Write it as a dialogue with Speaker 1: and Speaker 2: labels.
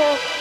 Speaker 1: you.